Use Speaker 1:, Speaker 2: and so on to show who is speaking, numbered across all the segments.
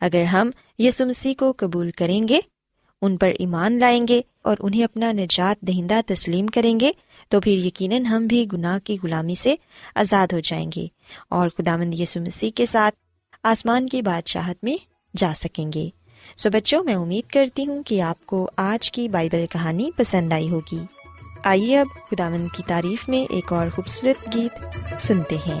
Speaker 1: اگر ہم یسو مسیح کو قبول کریں گے، ان پر ایمان لائیں گے اور انہیں اپنا نجات دہندہ تسلیم کریں گے، تو پھر یقیناً ہم بھی گناہ کی غلامی سے آزاد ہو جائیں گے اور خداوند یسو مسیح کے ساتھ آسمان کی بادشاہت میں جا سکیں گے۔ سو بچوں، میں امید کرتی ہوں کہ آپ کو آج کی بائبل کہانی پسند آئی ہوگی۔ آئیے اب خداوند کی تعریف میں ایک اور خوبصورت گیت سنتے ہیں۔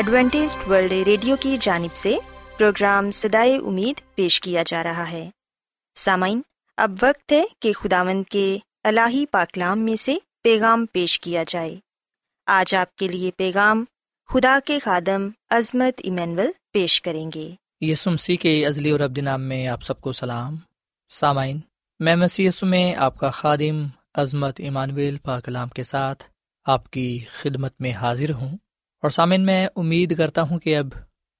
Speaker 1: Adventist World Radio کی جانب سے پروگرام سدائے امید پیش کیا جا رہا ہے۔ سامعین، اب وقت ہے کہ خداوند کے الہی پاکلام میں سے پیغام پیش کیا جائے۔ آج آپ کے لیے پیغام خدا کے خادم عظمت ایمینول پیش کریں گے۔
Speaker 2: یسو مسیح کے ازلی اور ابد نام میں آپ سب کو سلام۔ سامعین، میں مسیح یسو میں آپ کا خادم عظمت ایمانویل پاکلام کے ساتھ آپ کی خدمت میں حاضر ہوں۔ اور سامعین، میں امید کرتا ہوں کہ اب،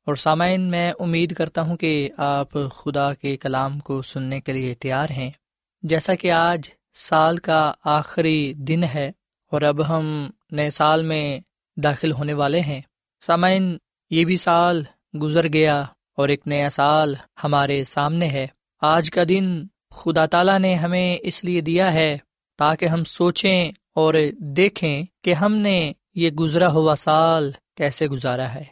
Speaker 2: اور سامعین، میں امید کرتا ہوں کہ آپ خدا کے کلام کو سننے کے لیے تیار ہیں۔ جیسا کہ آج سال کا آخری دن ہے، اور اب ہم نئے سال میں داخل ہونے والے ہیں۔ سامعین، یہ بھی سال گزر گیا، اور ایک نیا سال ہمارے سامنے ہے۔ آج کا دن خدا تعالیٰ نے ہمیں اس لیے دیا ہے تاکہ ہم سوچیں اور دیکھیں کہ ہم نے یہ گزرا ہوا سال کیسے گزارا ہے؟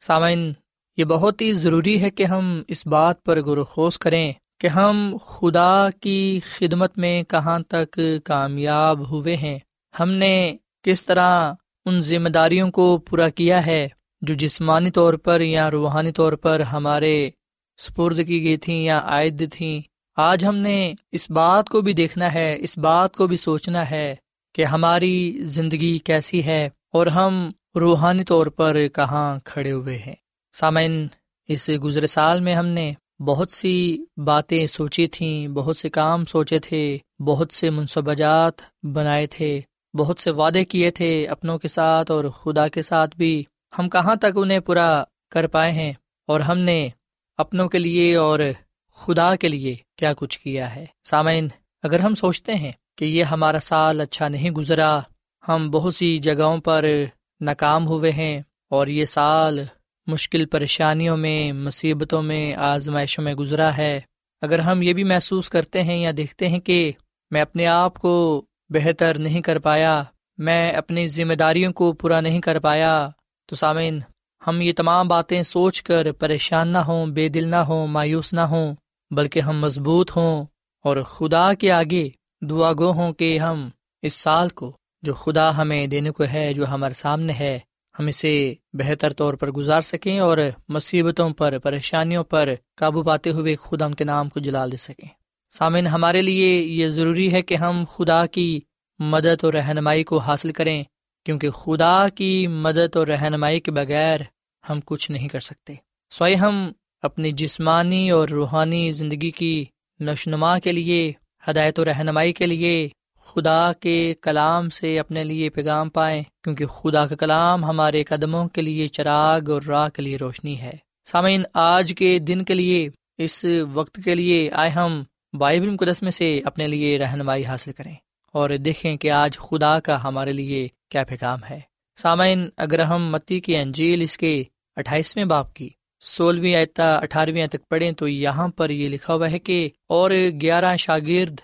Speaker 2: سامعین، یہ بہت ہی ضروری ہے کہ ہم اس بات پر غور کریں کہ ہم خدا کی خدمت میں کہاں تک کامیاب ہوئے ہیں۔ ہم نے کس طرح ان ذمہ داریوں کو پورا کیا ہے جو جسمانی طور پر یا روحانی طور پر ہمارے سپرد کی گئی تھیں یا عائد تھیں۔ آج ہم نے اس بات کو بھی دیکھنا ہے، اس بات کو بھی سوچنا ہے کہ ہماری زندگی کیسی ہے۔ اور ہم روحانی طور پر کہاں کھڑے ہوئے ہیں۔ سامعین، اس گزرے سال میں ہم نے بہت سی باتیں سوچی تھیں، بہت سے کام سوچے تھے، بہت سے منصوبہ جات بنائے تھے، بہت سے وعدے کیے تھے اپنوں کے ساتھ اور خدا کے ساتھ بھی۔ ہم کہاں تک انہیں پورا کر پائے ہیں؟ اور ہم نے اپنوں کے لیے اور خدا کے لیے کیا کچھ کیا ہے؟ سامعین، اگر ہم سوچتے ہیں کہ یہ ہمارا سال اچھا نہیں گزرا ہم بہت سی جگہوں پر ناکام ہوئے ہیں اور یہ سال مشکل پریشانیوں میں، مصیبتوں میں، آزمائشوں میں گزرا ہے۔ اگر ہم یہ بھی محسوس کرتے ہیں یا دیکھتے ہیں کہ میں اپنے آپ کو بہتر نہیں کر پایا، میں اپنی ذمہ داریوں کو پورا نہیں کر پایا، تو سامعین، ہم یہ تمام باتیں سوچ کر پریشان نہ ہوں، بے دل نہ ہوں، مایوس نہ ہوں، بلکہ ہم مضبوط ہوں۔ اور خدا کے آگے دعا گو ہوں کہ ہم اس سال کو جو خدا ہمیں دینے کو ہے، جو ہمارے سامنے ہے، ہم اسے بہتر طور پر گزار سکیں اور مصیبتوں پر، پریشانیوں پر قابو پاتے ہوئے خدا ان کے نام کو جلال دے سکیں۔ سامعین، ہمارے لیے یہ ضروری ہے کہ ہم خدا کی مدد اور رہنمائی کو حاصل کریں، کیونکہ خدا کی مدد اور رہنمائی کے بغیر ہم کچھ نہیں کر سکتے۔ سوائے ہم اپنی جسمانی اور روحانی زندگی کی نشنما کے لیے، ہدایت و رہنمائی کے لیے خدا کے کلام سے اپنے لیے پیغام پائیں، کیونکہ خدا کا کلام ہمارے قدموں کے لیے چراغ اور راہ کے لیے روشنی ہے۔ سامعین، آج کے دن کے لیے، اس وقت کے لیے آئے ہم بائبل مقدس میں سے اپنے لیے رہنمائی حاصل کریں اور دیکھیں کہ آج خدا کا ہمارے لیے کیا پیغام ہے۔ سامعین، اگر ہم متی کی انجیل اس کے اٹھائیسویں باپ کی سولہویں آیتا اٹھارہویں تک پڑھیں تو یہاں پر یہ لکھا ہوا ہے کہ اور گیارہ شاگرد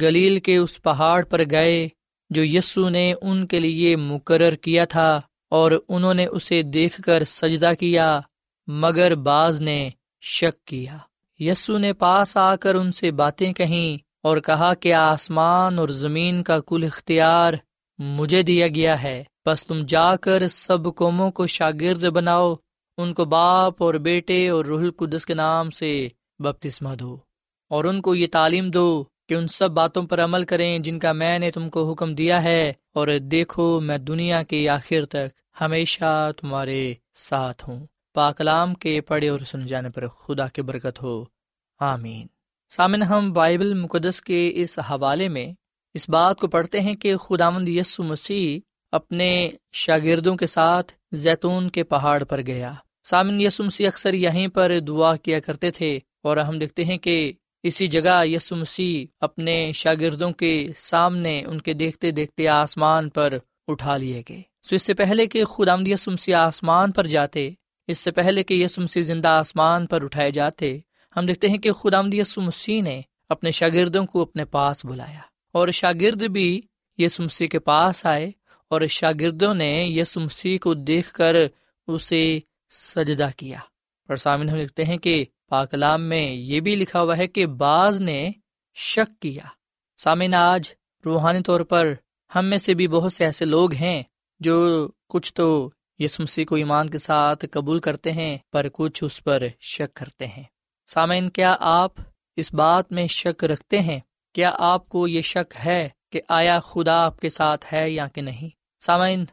Speaker 2: گلیل کے اس پہاڑ پر گئے جو یسو نے ان کے لیے مقرر کیا تھا اور انہوں نے اسے دیکھ کر سجدہ کیا، مگر بعض نے شک کیا۔ یسو نے پاس آ کر ان سے باتیں کہیں اور کہا کہ آسمان اور زمین کا کل اختیار مجھے دیا گیا ہے بس تم جا کر سب قوموں کو شاگرد بناؤ، ان کو باپ اور بیٹے اور روح القدس کے نام سے بپتسمہ دو اور ان کو یہ تعلیم دو کہ ان سب باتوں پر عمل کریں جن کا میں نے تم کو حکم دیا ہے، اور دیکھو میں دنیا کے آخر تک ہمیشہ تمہارے ساتھ ہوں۔ پاکلام کے پڑھے اور سن جانے پر خدا کی برکت ہو۔ آمین۔ سامن ہم بائبل مقدس کے اس حوالے میں اس بات کو پڑھتے ہیں کہ خداوند یسو مسیح اپنے شاگردوں کے ساتھ زیتون کے پہاڑ پر گیا۔ سامن یسو مسیح اکثر یہیں پر دعا کیا کرتے تھے اور ہم دیکھتے ہیں کہ اسی جگہ یسو مسیح اپنے شاگردوں کے سامنے ان کے دیکھتے دیکھتے آسمان پر اٹھا لیے گئے۔ سو اس سے پہلے کہ خدا یسو مسیح آسمان پر جاتے، اس سے پہلے کہ یسو مسیح زندہ آسمان پر اٹھائے جاتے، ہم دیکھتے ہیں کہ خدا یسو مسیح نے اپنے شاگردوں کو اپنے پاس بلایا۔ اور شاگرد بھی یسو مسیح کے پاس آئے اور شاگردوں نے یسو مسیح کو دیکھ کر اسے سجدہ کیا۔ اور سامنے ہم دیکھتے ہیں کہ پاکلام میں یہ بھی لکھا ہوا ہے کہ بعض نے شک کیا۔ سامن آج روحانی طور پر ہم میں سے بھی بہت سے ایسے لوگ ہیں جو کچھ تو یس مسیح کو ایمان کے ساتھ قبول کرتے ہیں، پر کچھ اس پر شک کرتے ہیں۔ سامعین، کیا آپ اس بات میں شک رکھتے ہیں؟ کیا آپ کو یہ شک ہے کہ آیا خدا آپ کے ساتھ ہے یا کہ نہیں؟ سامعین،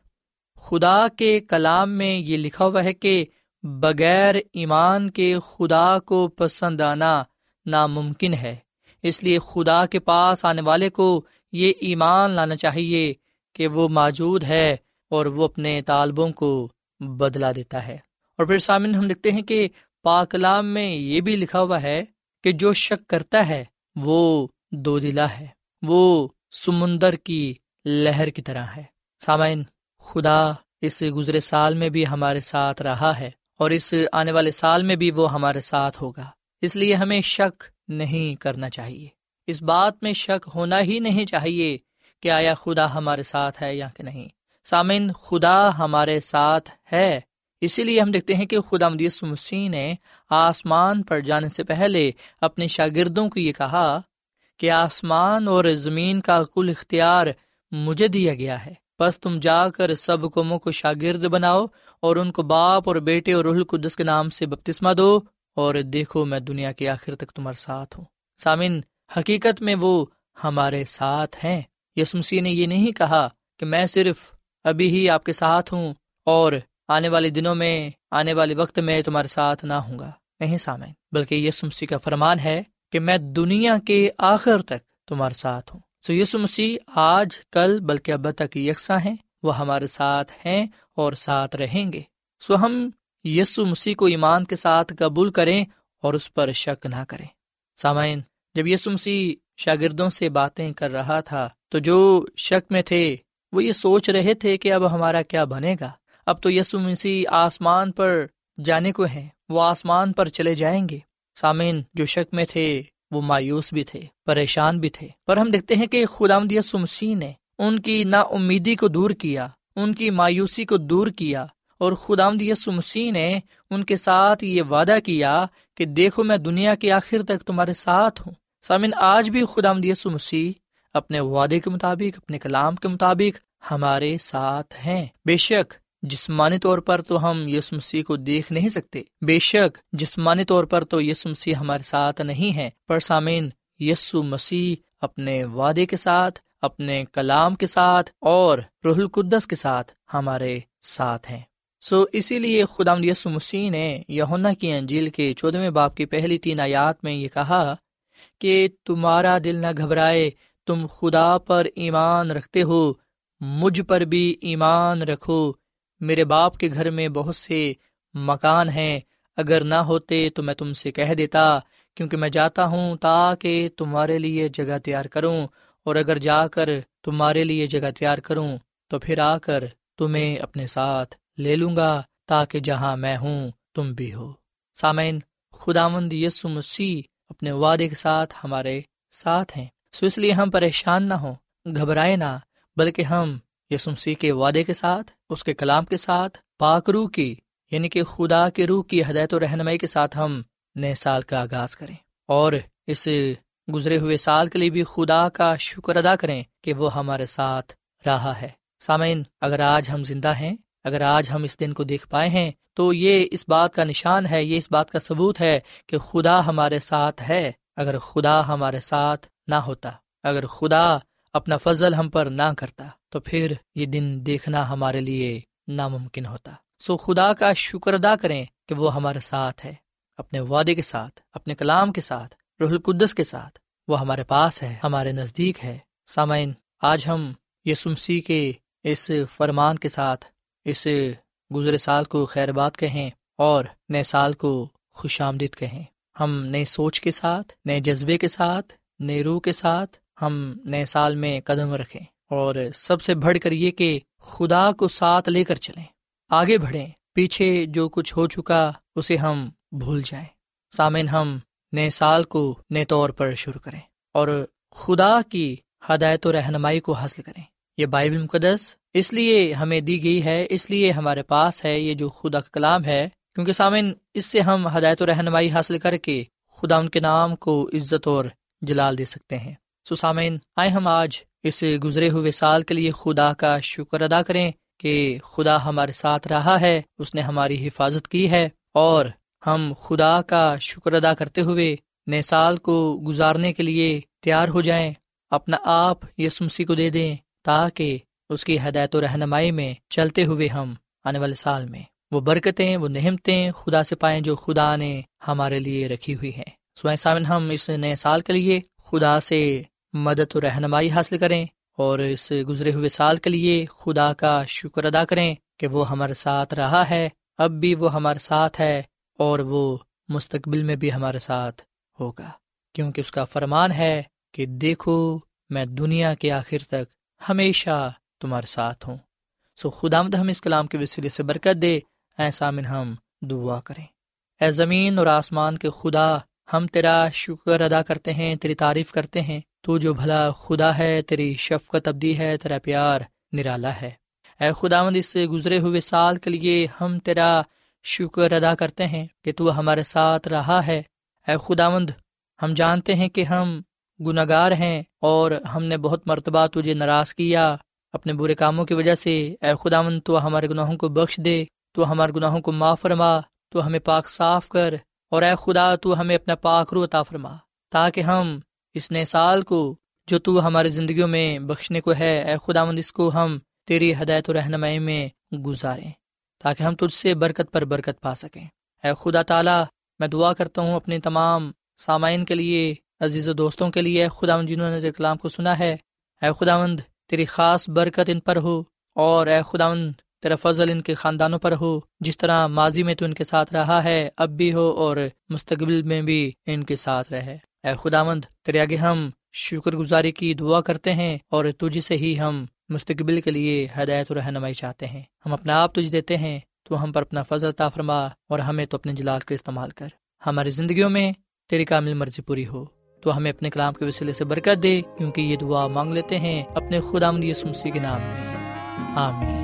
Speaker 2: خدا کے کلام میں یہ لکھا ہوا ہے کہ بغیر ایمان کے خدا کو پسند آنا ناممکن ہے۔ اس لیے خدا کے پاس آنے والے کو یہ ایمان لانا چاہیے کہ وہ موجود ہے اور وہ اپنے طالبوں کو بدلا دیتا ہے۔ اور پھر سامن ہم دیکھتے ہیں کہ پاکلام میں یہ بھی لکھا ہوا ہے کہ جو شک کرتا ہے وہ دو دلا ہے، وہ سمندر کی لہر کی طرح ہے۔ سامعین، خدا اس گزرے سال میں بھی ہمارے ساتھ رہا ہے۔ اور اس آنے والے سال میں بھی وہ ہمارے ساتھ ہوگا۔ اس لیے ہمیں شک نہیں کرنا چاہیے۔ اس بات میں شک ہونا ہی نہیں چاہیے کہ آیا خدا ہمارے ساتھ ہے یا کہ نہیں۔ سامن خدا ہمارے ساتھ ہے۔ اسی لیے ہم دیکھتے ہیں کہ خدا مدیس مسیح نے آسمان پر جانے سے پہلے اپنے شاگردوں کو یہ کہا کہ آسمان اور زمین کا کل اختیار مجھے دیا گیا ہے۔ بس تم جا کر سب قوموں کو شاگرد بناؤ اور ان کو باپ اور بیٹے اور روح القدس کے نام سے بپتسمہ دو اور دیکھو میں دنیا کے آخر تک تمہارے ساتھ ہوں۔ سامن حقیقت میں وہ ہمارے ساتھ ہیں۔ یسمسی نے یہ نہیں کہا کہ میں صرف ابھی ہی آپ کے ساتھ ہوں اور آنے والے دنوں میں، آنے والے وقت میں تمہارے ساتھ نہ ہوں گا۔ نہیں سامعین، بلکہ یسمسی کا فرمان ہے کہ میں دنیا کے آخر تک تمہارے ساتھ ہوں۔ سو یسو مسیح آج، کل، بلکہ اب تک یکساں ہیں، وہ ہمارے ساتھ ہیں اور ساتھ رہیں گے۔ سو ہم یسو مسیح کو ایمان کے ساتھ قبول کریں اور اس پر شک نہ کریں۔ سامعین، جب یسو مسیح شاگردوں سے باتیں کر رہا تھا، تو جو شک میں تھے، وہ یہ سوچ رہے تھے کہ اب ہمارا کیا بنے گا۔ اب تو یسو مسیح آسمان پر جانے کو ہیں، وہ آسمان پر چلے جائیں گے۔ سامعین، جو شک میں تھے وہ مایوس بھی تھے، پریشان بھی تھے۔ پر ہم دیکھتے ہیں کہ خدا یسو مسیح نے ان کی نا امیدی کو دور کیا، ان کی مایوسی کو دور کیا اور خدا یسو مسیح نے ان کے ساتھ یہ وعدہ کیا کہ دیکھو میں دنیا کے آخر تک تمہارے ساتھ ہوں۔ سامن آج بھی خدا یسو مسیح اپنے وعدے کے مطابق، اپنے کلام کے مطابق ہمارے ساتھ ہیں۔ بے شک جسمانی طور پر تو ہم یس مسیح کو دیکھ نہیں سکتے۔ بے شک، جسمانی طور پر تو یس مسیح ہمارے ساتھ نہیں ہے پر سامعین یسو مسیح اپنے وعدے کے ساتھ، اپنے کلام کے ساتھ اور روح القدس کے ساتھ ہمارے ساتھ ہیں۔ سو اسی لیے خدا یسو مسیح نے یونا کی انجیل کے چودہویں باپ کی پہلی تین آیات میں یہ کہا کہ تمہارا دل نہ گھبرائے، تم خدا پر ایمان رکھتے ہو، مجھ پر بھی ایمان رکھو۔ میرے باپ کے گھر میں بہت سے مکان ہیں، اگر نہ ہوتے تو میں تم سے کہہ دیتا، کیونکہ میں جاتا ہوں تاکہ تمہارے لیے جگہ تیار کروں، اور اگر جا کر تمہارے لیے جگہ تیار کروں تو پھر آ کر تمہیں اپنے ساتھ لے لوں گا تاکہ جہاں میں ہوں تم بھی ہو۔ سامعین خدا مند یسو مسیح اپنے وعدے کے ساتھ ہمارے ساتھ ہیں۔ سو اس لیے ہم پریشان نہ ہوں، گھبرائے نہ، بلکہ ہم یسمسی کے وعدے کے ساتھ، اس کے کلام کے ساتھ، پاک روح کی یعنی کہ خدا کے روح کی ہدایت و رہنمائی کے ساتھ ہم نئے سال کا آغاز کریں۔ اور اس گزرے ہوئے سال کے لیے بھی خدا کا شکر ادا کریں کہ وہ ہمارے ساتھ رہا ہے۔ سامعین، اگر آج ہم زندہ ہیں، اگر آج ہم اس دن کو دیکھ پائے ہیں، تو یہ اس بات کا نشان ہے، یہ اس بات کا ثبوت ہے کہ خدا ہمارے ساتھ ہے۔ اگر خدا ہمارے ساتھ نہ ہوتا، اگر خدا اپنا فضل ہم پر نہ کرتا تو پھر یہ دن دیکھنا ہمارے لیے ناممکن ہوتا۔ سو خدا کا شکر ادا کریں کہ وہ ہمارے ساتھ ہے، اپنے وعدے کے ساتھ، اپنے کلام کے ساتھ رح القدس کے ساتھ۔ وہ ہمارے پاس ہے، ہمارے نزدیک ہے۔ سامعین، آج ہم یسمسی کے اس فرمان کے ساتھ اس گزرے سال کو خیر بات کہیں اور نئے سال کو خوش آمدید کہیں۔ ہم نئے سوچ کے ساتھ، نئے جذبے کے ساتھ، نئے روح کے ساتھ ہم نئے سال میں قدم رکھیں اور سب سے بڑھ کر یہ کہ خدا کو ساتھ لے کر چلیں۔ آگے بڑھیں، پیچھے جو کچھ ہو چکا اسے ہم بھول جائیں۔ سامعین، ہم نئے سال کو نئے طور پر شروع کریں اور خدا کی ہدایت و رہنمائی کو حاصل کریں۔ یہ بائبل مقدس اس لیے ہمیں دی گئی ہے، اس لیے ہمارے پاس ہے، یہ جو خدا کا کلام ہے۔ کیونکہ سامعین، اس سے ہم ہدایت و رہنمائی حاصل کر کے خدا ان کے نام کو عزت اور جلال دے سکتے ہیں۔ سو سامعین، آئے ہم آج اس گزرے ہوئے سال کے لیے خدا کا شکر ادا کریں کہ خدا ہمارے ساتھ رہا ہے، اس نے ہماری حفاظت کی ہے اور ہم خدا کا شکر ادا کرتے ہوئے نئے سال کو گزارنے کے لیے تیار ہو جائیں۔ اپنا آپ یسمسی کو دے دیں تاکہ اس کی ہدایت و رہنمائی میں چلتے ہوئے ہم آنے والے سال میں وہ برکتیں، وہ نہمتیں خدا سے پائیں جو خدا نے ہمارے لیے رکھی ہوئی ہیں۔ سوائے سامن ہم اس نئے سال کے لیے خدا سے مدد و رہنمائی حاصل کریں اور اس گزرے ہوئے سال کے لیے خدا کا شکر ادا کریں کہ وہ ہمارے ساتھ رہا ہے، اب بھی وہ ہمارے ساتھ ہے اور وہ مستقبل میں بھی ہمارے ساتھ ہوگا۔ کیونکہ اس کا فرمان ہے کہ دیکھو، میں دنیا کے آخر تک ہمیشہ تمہارے ساتھ ہوں۔ سو خدا مد ہم اس کلام کے وسیلے سے برکت دے، ایسا من ہم دعا کریں۔ اے زمین اور آسمان کے خدا، ہم تیرا شکر ادا کرتے ہیں، تیری تعریف کرتے ہیں۔ تو جو بھلا خدا ہے، تیری شفقت ابدی ہے، تیرا پیار نرالا ہے۔ اے خدا مند اس گزرے ہوئے سال کے لیے ہم تیرا شکر ادا کرتے ہیں کہ تو ہمارے ساتھ رہا ہے۔ اے خدا مند ہم جانتے ہیں کہ ہم گناہ گار ہیں اور ہم نے بہت مرتبہ تجھے ناراض کیا۔ اپنے برے کاموں کی وجہ سے، اے خدا مند تو ہمارے گناہوں کو بخش دے، تو ہمارے گناہوں کو معاف فرما، تو ہمیں پاک صاف کر۔ اور اے خدا، تو ہمیں اپنا پاک رو عطا فرما، تاکہ ہم اس نئے سال کو جو تو ہماری زندگیوں میں بخشنے کو ہے، اے خدا مند اس کو ہم تیری ہدایت و رہنمائی میں گزاریں تاکہ ہم تجھ سے برکت پر برکت پا سکیں۔ اے خدا تعالیٰ، میں دعا کرتا ہوں اپنے تمام سامعین کے لیے، عزیز و دوستوں کے لیے خدا مند جنہوں نے کلام کو سنا ہے۔ اے خدا مند تیری خاص برکت ان پر ہو اور اے خدا مند تیرا فضل ان کے خاندانوں پر ہو۔ جس طرح ماضی میں تو ان کے ساتھ رہا ہے، اب بھی ہو اور مستقبل میں بھی ان کے ساتھ رہے۔ اے خدا مند تیرے آگے ہم شکر گزاری کی دعا کرتے ہیں اور تجھ سے ہی ہم مستقبل کے لیے ہدایت و رہنمائی چاہتے ہیں۔ ہم اپنا آپ تجھ دیتے ہیں، تو ہم پر اپنا فضل طا فرما اور ہمیں تو اپنے جلال کا استعمال کر۔ ہماری زندگیوں میں تیری کامل مرضی پوری ہو، تو ہمیں اپنے کلام کے وسیلے سے برکت دے، کیونکہ یہ دعا مانگ لیتے ہیں اپنے خدا مند یسمسی کے نام میں۔ آمین۔